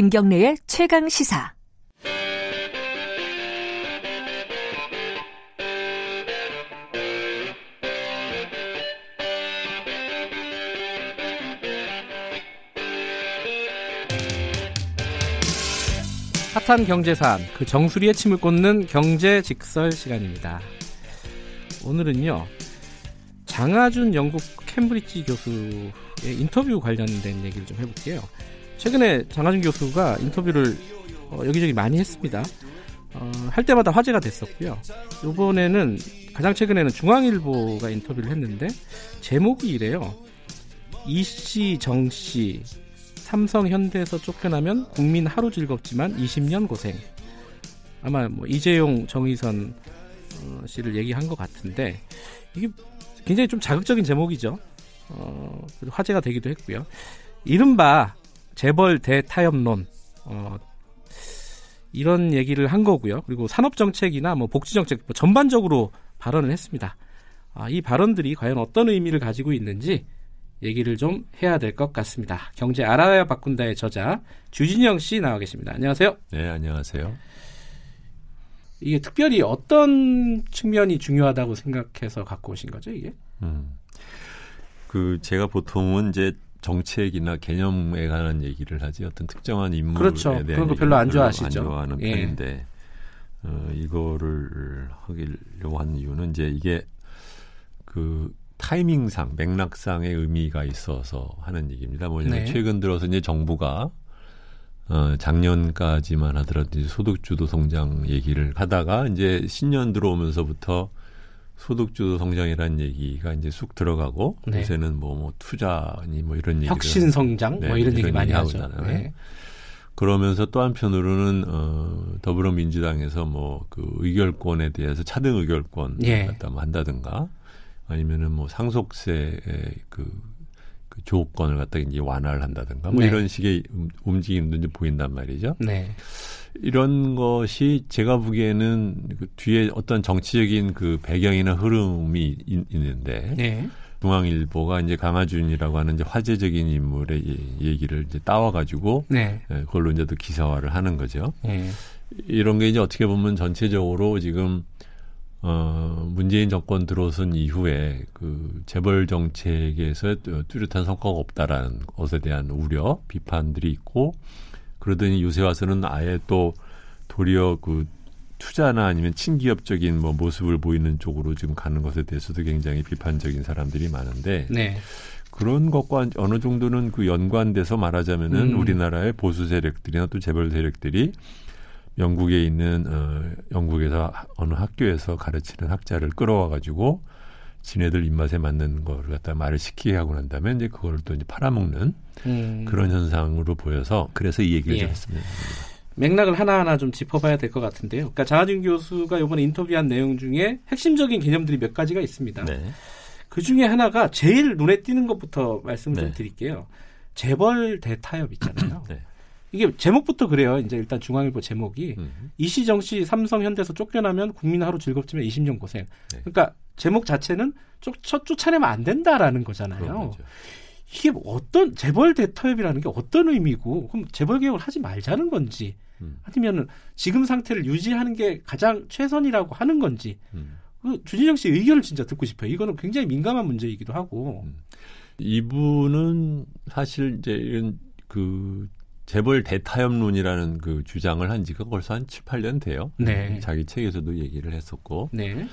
김경래의 최강 시사. 핫한 경제사안, 그 정수리에 침을 꽂는 경제 직설 시간입니다. 오늘은요, 장하준 영국 캠브리지 교수의 인터뷰 관련된 얘기를 좀 해볼게요. 최근에 장하준 교수가 인터뷰를 어, 여기저기 많이 했습니다. 어, 할 때마다 화제가 됐었고요. 이번에는 가장 최근에는 중앙일보가 인터뷰를 했는데 제목이 이래요. 이씨, 정씨, 삼성, 현대에서 쫓겨나면 국민 하루 즐겁지만 20년 고생. 아마 뭐 이재용, 정의선 어, 씨를 얘기한 것 같은데 이게 굉장히 좀 자극적인 제목이죠. 어, 화제가 되기도 했고요. 이른바 재벌 대타협론 어, 이런 얘기를 한 거고요. 그리고 산업 정책이나 뭐 복지 정책 뭐 전반적으로 발언을 했습니다. 아, 이 발언들이 과연 어떤 의미를 가지고 있는지 얘기를 좀 해야 될 것 같습니다. 경제 알아야 바꾼다의 저자 주진영 씨 나와 계십니다. 안녕하세요. 네, 안녕하세요. 이게 특별히 어떤 측면이 중요하다고 생각해서 갖고 오신 거죠, 이게? 음. 그 제가 보통은 이제 정책이나 개념에 관한 얘기를 하지 어떤 특정한 인물에 그렇죠. 대한 그런 거 별로 안 좋아하시죠. 안 좋아하는 예. 편인데 어, 이거를 하기려고 한 이유는 이제 이게 그 타이밍상 맥락상의 의미가 있어서 하는 얘기입니다. 뭐냐면 네. 최근 들어서 이제 정부가 어, 작년까지만 하더라도 소득주도 성장 얘기를 하다가 이제 신년 들어오면서부터 소득주도 성장이라는 얘기가 이제 쑥 들어가고 네. 요새는 뭐, 뭐 투자니 뭐 이런 얘기 혁신 성장 네, 뭐 이런, 이런 얘기 많이 하죠. 네. 그러면서 또 한편으로는 어 더불어민주당에서 뭐 그 의결권에 대해서 차등 의결권 예. 갖다 뭐 한다든가 아니면은 뭐 상속세의 그, 그 조건을 갖다 이제 완화를 한다든가 뭐 네. 이런 식의 음, 움직임도 이제 보인단 말이죠. 네. 이런 것이 제가 보기에는 그 뒤에 어떤 정치적인 그 배경이나 흐름이 있, 는데 네. 중앙일보가 이제 강하준이라고 하는 이제 화제적인 인물의 얘기를 이제 따와가지고 네. 예, 그걸로 이제 또 기사화를 하는 거죠. 네. 이런 게 이제 어떻게 보면 전체적으로 지금 어, 문재인 정권 들어선 이후에 그 재벌 정책에서 뚜렷한 성과가 없다라는 것에 대한 우려, 비판들이 있고 그러더니 요새 와서는 아예 또 도리어 그 투자나 아니면 친기업적인 뭐 모습을 보이는 쪽으로 지금 가는 것에 대해서도 굉장히 비판적인 사람들이 많은데 네. 그런 것과 어느 정도는 그 연관돼서 말하자면은 음. 우리나라의 보수 세력들이나 또 재벌 세력들이 영국에 있는 어 영국에서 어느 학교에서 가르치는 학자를 끌어와 가지고 지네들 입맛에 맞는 거를 갖다 말을 시키게 하고 난 다음에 이제 그걸 또 이제 팔아먹는 음. 그런 현상으로 보여서 그래서 이 얘기를 예. 좀 했습니다. 맥락을 하나하나 좀 짚어봐야 될 것 같은데요. 그러니까 장하준 교수가 이번에 인터뷰한 내용 중에 핵심적인 개념들이 몇 가지가 있습니다. 네. 그 중에 하나가 제일 눈에 띄는 것부터 말씀 좀 네. 드릴게요. 재벌 대타협 있잖아요. 네. 이게 제목부터 그래요. 이제 일단 중앙일보 제목이 음. 이시정 씨 삼성 현대에서 쫓겨나면 국민 하루 즐겁지만 20년 고생. 네. 그러니까 제목 자체는 쫓, 쫓아내면 안 된다라는 거잖아요. 이게 어떤 재벌 대타협이라는 게 어떤 의미고 그럼 재벌 개혁을 하지 말자는 건지 음. 아니면은 지금 상태를 유지하는 게 가장 최선이라고 하는 건지 음. 그 주진영 씨 의견을 진짜 듣고 싶어요. 이거는 굉장히 민감한 문제이기도 하고 음. 이분은 사실 이제 이런 그 재벌 대타협론이라는 그 주장을 한 지가 벌써 한 7, 8년 돼요. 네. 자기 책에서도 얘기를 했었고 네.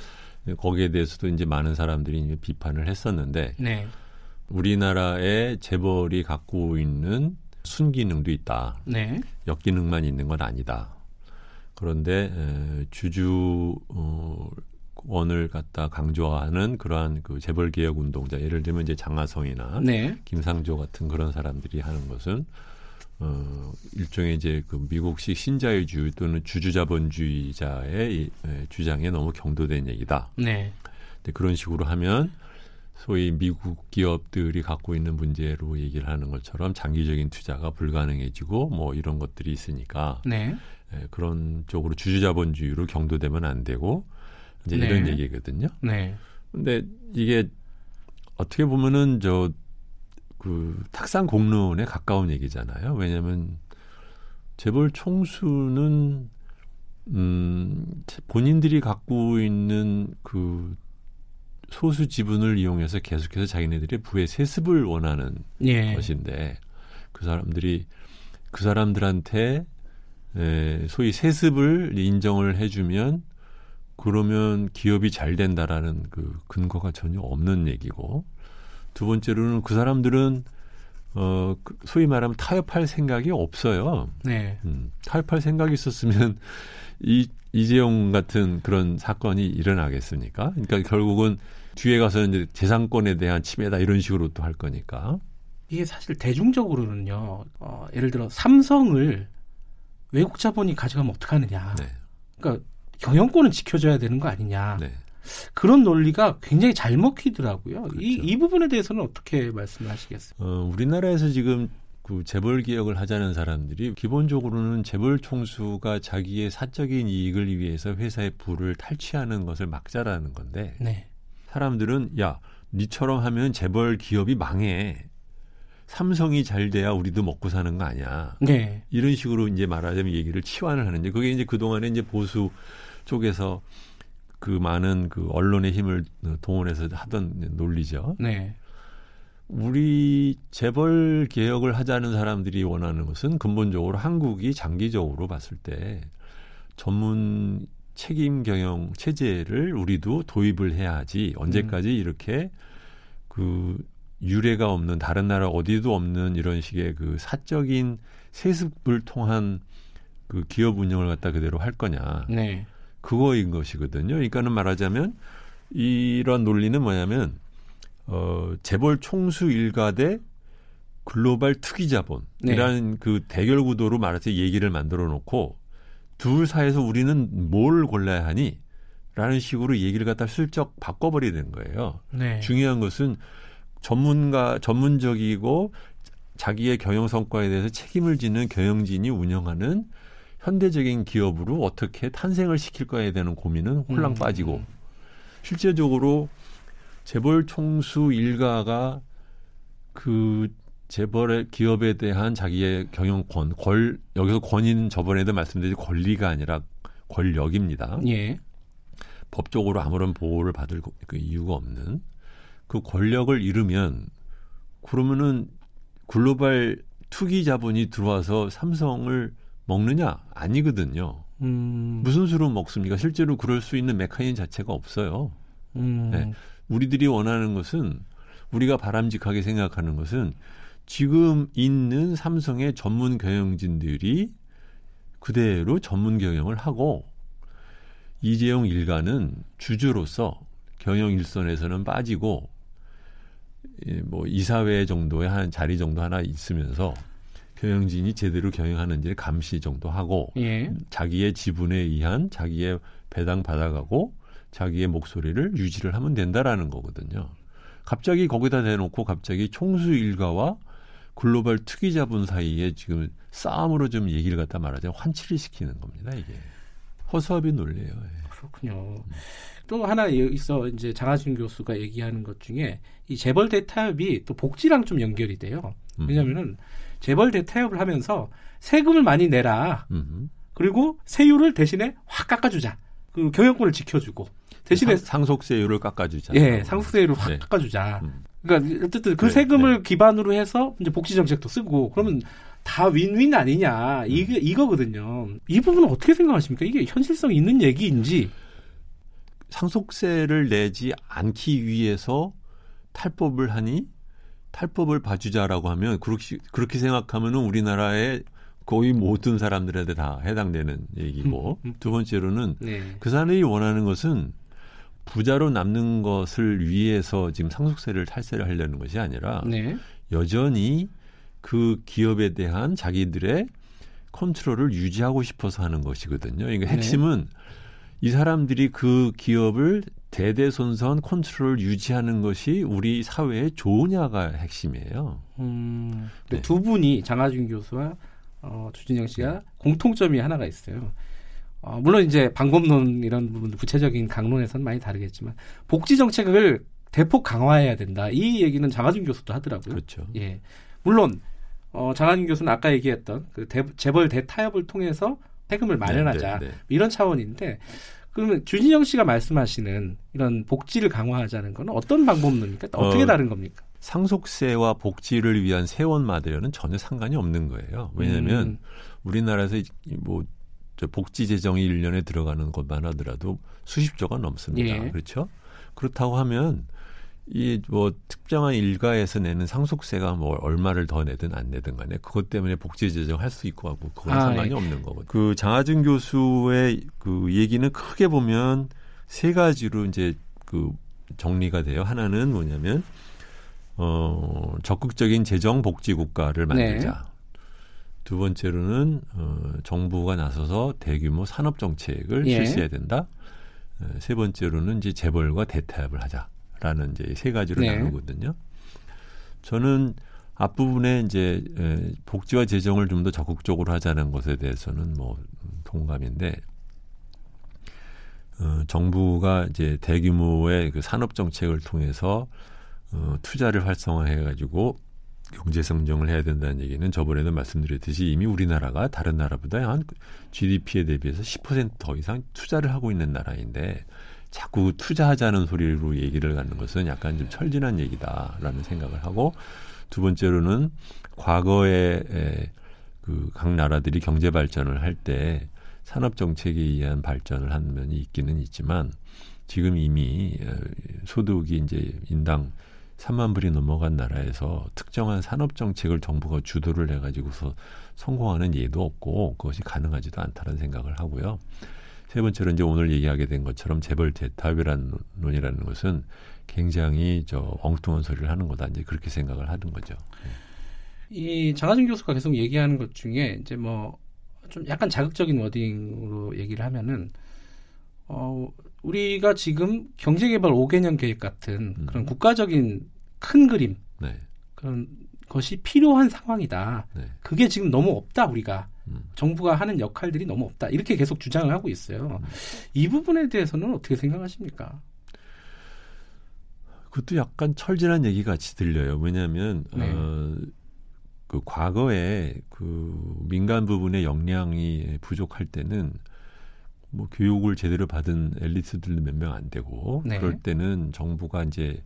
거기에 대해서도 이제 많은 사람들이 이제 비판을 했었는데 네. 우리나라의 재벌이 갖고 있는 순기능도 있다. 네. 역기능만 있는 건 아니다. 그런데 에, 주주 어, 원을 갖다 강조하는 그러한 그 재벌 개혁 운동자 예를 들면 이제 장하성이나 네. 김상조 같은 그런 사람들이 하는 것은 어 일종의 이제 그 미국식 신자유주의 또는 주주자본주의자의 이, 에, 주장에 너무 경도된 얘기다. 네. 근데 그런 식으로 하면 소위 미국 기업들이 갖고 있는 문제로 얘기를 하는 것처럼 장기적인 투자가 불가능해지고 뭐 이런 것들이 있으니까 네. 예, 그런 쪽으로 주주자본주의로 경도되면 안 되고 이제 네. 이런 얘기거든요. 네. 근데 이게 어떻게 보면은 저 그 탁상 공론에 가까운 얘기잖아요. 왜냐하면 재벌 총수는 음, 본인들이 갖고 있는 그 소수 지분을 이용해서 계속해서 자기네들의 부의 세습을 원하는 예. 것인데 그 사람들이 그 사람들한테 에, 소위 세습을 인정을 해주면 그러면 기업이 잘 된다라는 그 근거가 전혀 없는 얘기고 두 번째로는 그 사람들은 어그 소위 말하면 타협할 생각이 없어요. 네. 음, 타협할 생각이 있었으면 이 이재용 같은 그런 사건이 일어나겠습니까? 그러니까 결국은 뒤에 가서 이제 재산권에 대한 침해다 이런 식으로 또 할 거니까. 이게 사실 대중적으로는요. 어, 예를 들어 삼성을 외국 자본이 가져가면 어떡하느냐. 네. 그러니까 경영권은 지켜줘야 되는 거 아니냐. 네. 그런 논리가 굉장히 잘 먹히더라고요. 그렇죠. 이, 이 부분에 대해서는 어떻게 말씀하시겠어요? 어, 우리나라에서 지금 그 재벌 개혁을 하자는 사람들이 기본적으로는 재벌 총수가 자기의 사적인 이익을 위해서 회사의 부를 탈취하는 것을 막자라는 건데 네. 사람들은 야 니처럼 하면 재벌 기업이 망해 삼성이 잘 돼야 우리도 먹고 사는 거 아니야 네. 이런 식으로 이제 말하자면 얘기를 치환을 하는데 그게 이제 그 동안에 이제 보수 쪽에서 그 많은 그 언론의 힘을 동원해서 하던 논리죠. 네. 우리 재벌 개혁을 하자는 사람들이 원하는 것은 근본적으로 한국이 장기적으로 봤을 때 전문 책임 경영 체제를 우리도 도입을 해야지 언제까지 음. 이렇게 그 유례가 없는 다른 나라 어디도 없는 이런 식의 그 사적인 세습을 통한 그 기업 운영을 갖다 그대로 할 거냐. 네. 그거인 것이거든요. 그러니까는 말하자면 이런 논리는 뭐냐면 어, 재벌 총수 일가 대 글로벌 투기 자본이라는 네. 그 대결 구도로 말해서 얘기를 만들어 놓고 둘 사이에서 우리는 뭘 골라야 하니? 라는 식으로 얘기를 갖다 슬쩍 바꿔버리는 거예요. 네. 중요한 것은 전문가, 전문적이고 자기의 경영 성과에 대해서 책임을 지는 경영진이 운영하는 현대적인 기업으로 어떻게 탄생을 시킬 거에 대한 고민은 홀랑 음. 빠지고 실제적으로 재벌 총수 일가가 그 재벌의 기업에 대한 자기의 경영권, 권 여기서 권위는 저번에도 말씀드린 권리가 아니라 권력입니다. 예. 법적으로 아무런 보호를 받을 그 이유가 없는 그 권력을 잃으면 그러면은 글로벌 투기 자본이 들어와서 삼성을 먹느냐 아니거든요. 음. 무슨 수로 먹습니까? 실제로 그럴 수 있는 메커니즘 자체가 없어요. 음. 네. 우리들이 원하는 것은 우리가 바람직하게 생각하는 것은 지금 있는 삼성의 전문 경영진들이 그대로 전문 경영을 하고 이재용 일가는 주주로서 경영 일선에서는 빠지고 뭐 이사회 정도의 한 자리 정도 하나 있으면서 경영진이 제대로 경영하는지를 감시 정도 하고 예. 자기의 지분에 의한 자기의 배당 받아가고 자기의 목소리를 유지를 하면 된다라는 거거든요. 갑자기 거기다 대놓고 갑자기 총수 일가와 글로벌 투기 자본 사이에 지금 싸움으로 좀 얘기를 갖다 말하자면 환치를 시키는 겁니다, 이게. 허수아비 논리예요. 예. 그렇군요. 음. 또 하나 있어 이제 장하진 교수가 얘기하는 것 중에 이 재벌 대타협이 또 복지랑 좀 연결이 돼요. 음. 왜냐하면은 재벌 대타협을 하면서 세금을 많이 내라. 음. 그리고 세율을 대신에 확 깎아주자. 그 경영권을 지켜주고 대신에 상, 속세율을 깎아주자. 예, 상속세율을 확 네. 깎아주자. 음. 그러니까 어쨌든 그 네, 세금을 네. 기반으로 해서 이제 복지 정책도 쓰고 그러면 다 윈윈 아니냐 음. 이게 이거거든요. 이 부분은 어떻게 생각하십니까? 이게 현실성 있는 얘기인지 상속세를 내지 않기 위해서 탈법을 하니 탈법을 봐주자라고 하면 그렇게 그렇게 생각하면은 우리나라의 거의 모든 사람들한테 다 해당되는 얘기고. 두 번째로는 네. 그 사람이 원하는 것은 부자로 남는 것을 위해서 지금 상속세를 탈세를 하려는 것이 아니라 네. 여전히 그 기업에 대한 자기들의 컨트롤을 유지하고 싶어서 하는 것이거든요. 그러니까 네. 핵심은 네. 이 사람들이 그 기업을 대대손손 컨트롤 유지하는 것이 우리 사회에 좋으냐가 핵심이에요. 음, 네. 두 분이 장하준 교수와 어, 주진영 씨가 네. 공통점이 하나가 있어요. 어, 물론 이제 방법론 이런 부분 구체적인 강론에서는 많이 다르겠지만 복지 정책을 대폭 강화해야 된다. 이 얘기는 장하준 교수도 하더라고요. 그렇죠. 예. 물론 어, 장한윤 교수는 아까 얘기했던 그 대, 재벌 대타협을 통해서 세금을 마련하자 네, 네, 네. 이런 차원인데 그러면 주진영 씨가 말씀하시는 이런 복지를 강화하자는 건 어떤 방법입니까? 어떻게 어, 다른 겁니까? 상속세와 복지를 위한 세원 마대료는 전혀 상관이 없는 거예요. 왜냐하면 음. 우리나라에서 뭐 복지 재정이 1년에 들어가는 것만 하더라도 수십조가 넘습니다. 예. 그렇죠? 그렇다고 하면 이 뭐 특정한 일가에서 내는 상속세가 뭐 얼마를 더 내든 안 내든 간에 그것 때문에 복지 재정 할 수 있고 하고 그건 아, 상관이 예. 없는 거거든요. 그 장하준 교수의 그 얘기는 크게 보면 세 가지로 이제 그 정리가 돼요. 하나는 뭐냐면 어 적극적인 재정 복지 국가를 만들자. 네. 두 번째로는 어, 정부가 나서서 대규모 산업 정책을 예. 실시해야 된다. 어, 세 번째로는 이제 재벌과 대타협을 하자 라는 이제 세 가지로 네. 나누거든요. 저는 앞부분에 이제 에, 복지와 재정을 좀 더 적극적으로 하자는 것에 대해서는 뭐 동감인데 어, 정부가 이제 대규모의 그 산업 정책을 통해서 어, 투자를 활성화해 가지고 경제 성장을 해야 된다는 얘기는 저번에도 말씀드렸듯이 이미 우리나라가 다른 나라보다 한 GDP에 대비해서 10%더 이상 투자를 하고 있는 나라인데 자꾸 투자하자는 소리로 얘기를 갖는 것은 약간 좀 철진한 얘기다라는 생각을 하고 두 번째로는 과거에 그각 나라들이 경제 발전을 할 때 산업 정책에 의한 발전을 한 면이 있기는 있지만 지금 이미 소득이 이제 인당 3만 불이 넘어간 나라에서 특정한 산업 정책을 정부가 주도를 해가지고서 성공하는 예도 없고 그것이 가능하지도 않다는 생각을 하고요. 세 번째로 이제 오늘 얘기하게 된 것처럼 재벌 대타협이라는 논이라는 것은 굉장히 저 엉뚱한 소리를 하는 거다 이제 그렇게 생각을 하는 거죠. 이 장하준 교수가 계속 얘기하는 것 중에 이제 뭐 좀 약간 자극적인 워딩으로 얘기를 하면은 어 우리가 지금 경제개발 5개년 계획 같은 음. 그런 국가적인 큰 그림 네. 그런 것이 필요한 상황이다. 네. 그게 지금 너무 없다 우리가 음. 정부가 하는 역할들이 너무 없다 이렇게 계속 주장을 하고 있어요. 음. 이 부분에 대해서는 어떻게 생각하십니까? 그것도 약간 철진한 얘기 같이 들려요. 왜냐하면 네. 어, 그 과거에 그 민간 부분의 역량이 부족할 때는 뭐 교육을 제대로 받은 엘리트들도 몇 명 안 되고 네. 그럴 때는 정부가 이제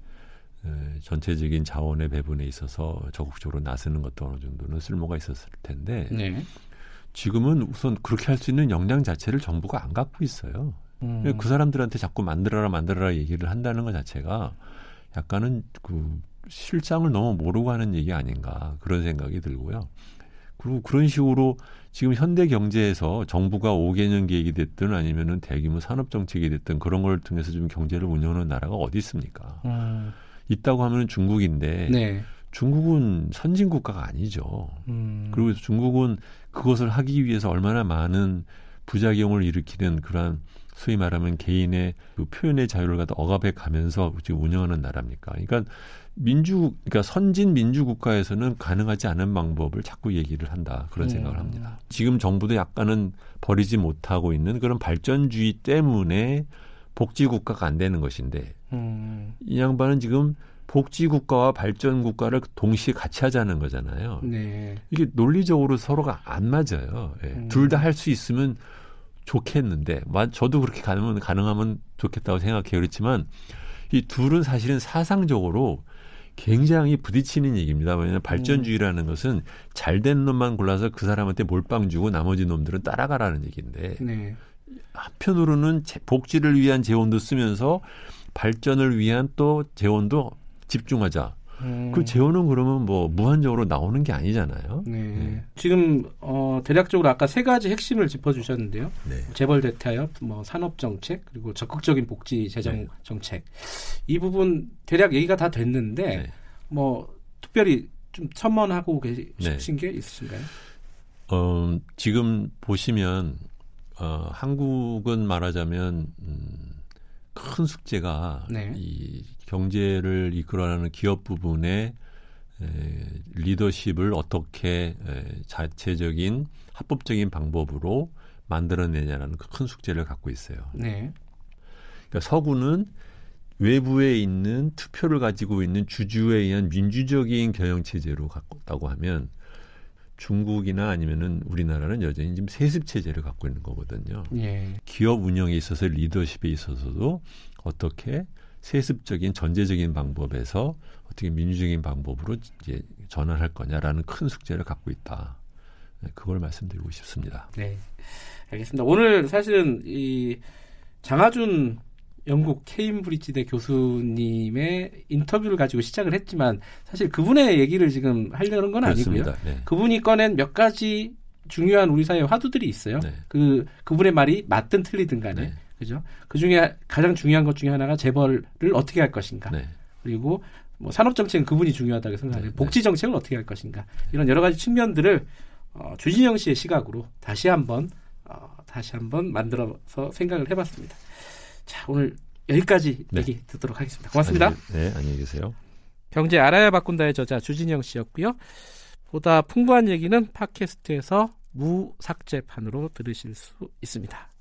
에, 전체적인 자원의 배분에 있어서 적극적으로 나서는 것도 어느 정도는 쓸모가 있었을 텐데 네. 지금은 우선 그렇게 할 수 있는 역량 자체를 정부가 안 갖고 있어요. 음. 그 사람들한테 자꾸 만들어라 만들어라 얘기를 한다는 것 자체가 약간은 그 실상을 너무 모르고 하는 얘기 아닌가 그런 생각이 들고요. 그리고 그런 식으로 지금 현대 경제에서 정부가 5개년 계획이 됐든 아니면은 대규모 산업 정책이 됐든 그런 걸 통해서 좀 경제를 운영하는 나라가 어디 있습니까? 음. 있다고 하면 중국인데 네. 중국은 선진 국가가 아니죠. 음. 그리고 중국은 그것을 하기 위해서 얼마나 많은 부작용을 일으키는 그러한 소위 말하면 개인의 그 표현의 자유를 갖다 억압해 가면서 지금 운영하는 나라입니까? 그러니까 민주 그러니까 선진 민주 국가에서는 가능하지 않은 방법을 자꾸 얘기를 한다 그런 음. 생각을 합니다. 지금 정부도 약간은 버리지 못하고 있는 그런 발전주의 때문에 복지 국가가 안 되는 것인데 음. 이 양반은 지금 복지 국가와 발전 국가를 동시에 같이 하자는 거잖아요. 네. 이게 논리적으로 서로가 안 맞아요. 예. 음. 둘다 할 수 있으면 좋겠는데, 저도 그렇게 가능하면 가능하면 좋겠다고 생각해요. 그렇지만 이 둘은 사실은 사상적으로 굉장히 부딪히는 얘기입니다. 왜냐하면 발전주의라는 것은 잘 된 놈만 골라서 그 사람한테 몰빵 주고 나머지 놈들은 따라가라는 얘기인데 네. 한편으로는 복지를 위한 재원도 쓰면서 발전을 위한 또 재원도 집중하자. 음. 그 재원은 그러면 뭐 무한적으로 나오는 게 아니잖아요. 네. 네. 지금 어 대략적으로 아까 세 가지 핵심을 짚어주셨는데요. 네. 재벌 대타협, 뭐 산업 정책, 그리고 적극적인 복지 재정 네. 정책 이 부분 대략 얘기가 다 됐는데 네. 뭐 특별히 좀 첨언하고 계신 네. 게 있으신가요? 어, 지금 보시면 어, 한국은 말하자면 음, 큰 숙제가 네. 이 경제를 이끌어가는 기업 부분의 에, 리더십을 어떻게 에, 자체적인 합법적인 방법으로 만들어내냐라는 그 큰 숙제를 갖고 있어요. 네. 그러니까 서구는 외부에 있는 투표를 가지고 있는 주주에 의한 민주적인 경영 체제로 갖고 있다고 하면 중국이나 아니면은 우리나라는 여전히 지금 세습 체제를 갖고 있는 거거든요. 예. 기업 운영에 있어서 리더십에 있어서도 어떻게 세습적인 전제적인 방법에서 어떻게 민주적인 방법으로 이제 전환할 거냐라는 큰 숙제를 갖고 있다. 네, 그걸 말씀드리고 싶습니다. 네, 알겠습니다. 오늘 사실은 이 장하준 영국 케임브리지대 교수님의 인터뷰를 가지고 시작을 했지만 사실 그분의 얘기를 지금 하려는 건. 아니고요. 네. 그분이 꺼낸 몇 가지 중요한 우리 사회 화두들이 있어요. 네. 그 그분의 말이 맞든 틀리든 간에 네. 그죠? 그 중에 가장 중요한 것 중에 하나가 재벌을 어떻게 할 것인가. 네. 그리고 뭐 산업 정책은 그분이 중요하다고 생각해요. 네. 복지 정책을 어떻게 할 것인가. 이런 여러 가지 측면들을 어, 주진영 씨의 시각으로 다시 한번 어, 다시 한번 만들어서 생각을 해봤습니다. 자, 오늘 여기까지 네. 얘기 듣도록 하겠습니다. 고맙습니다. 안녕, 네, 안녕히 계세요. 경제 알아야 바꾼다의 저자 주진영 씨였고요. 보다 풍부한 얘기는 팟캐스트에서 무삭제판으로 들으실 수 있습니다.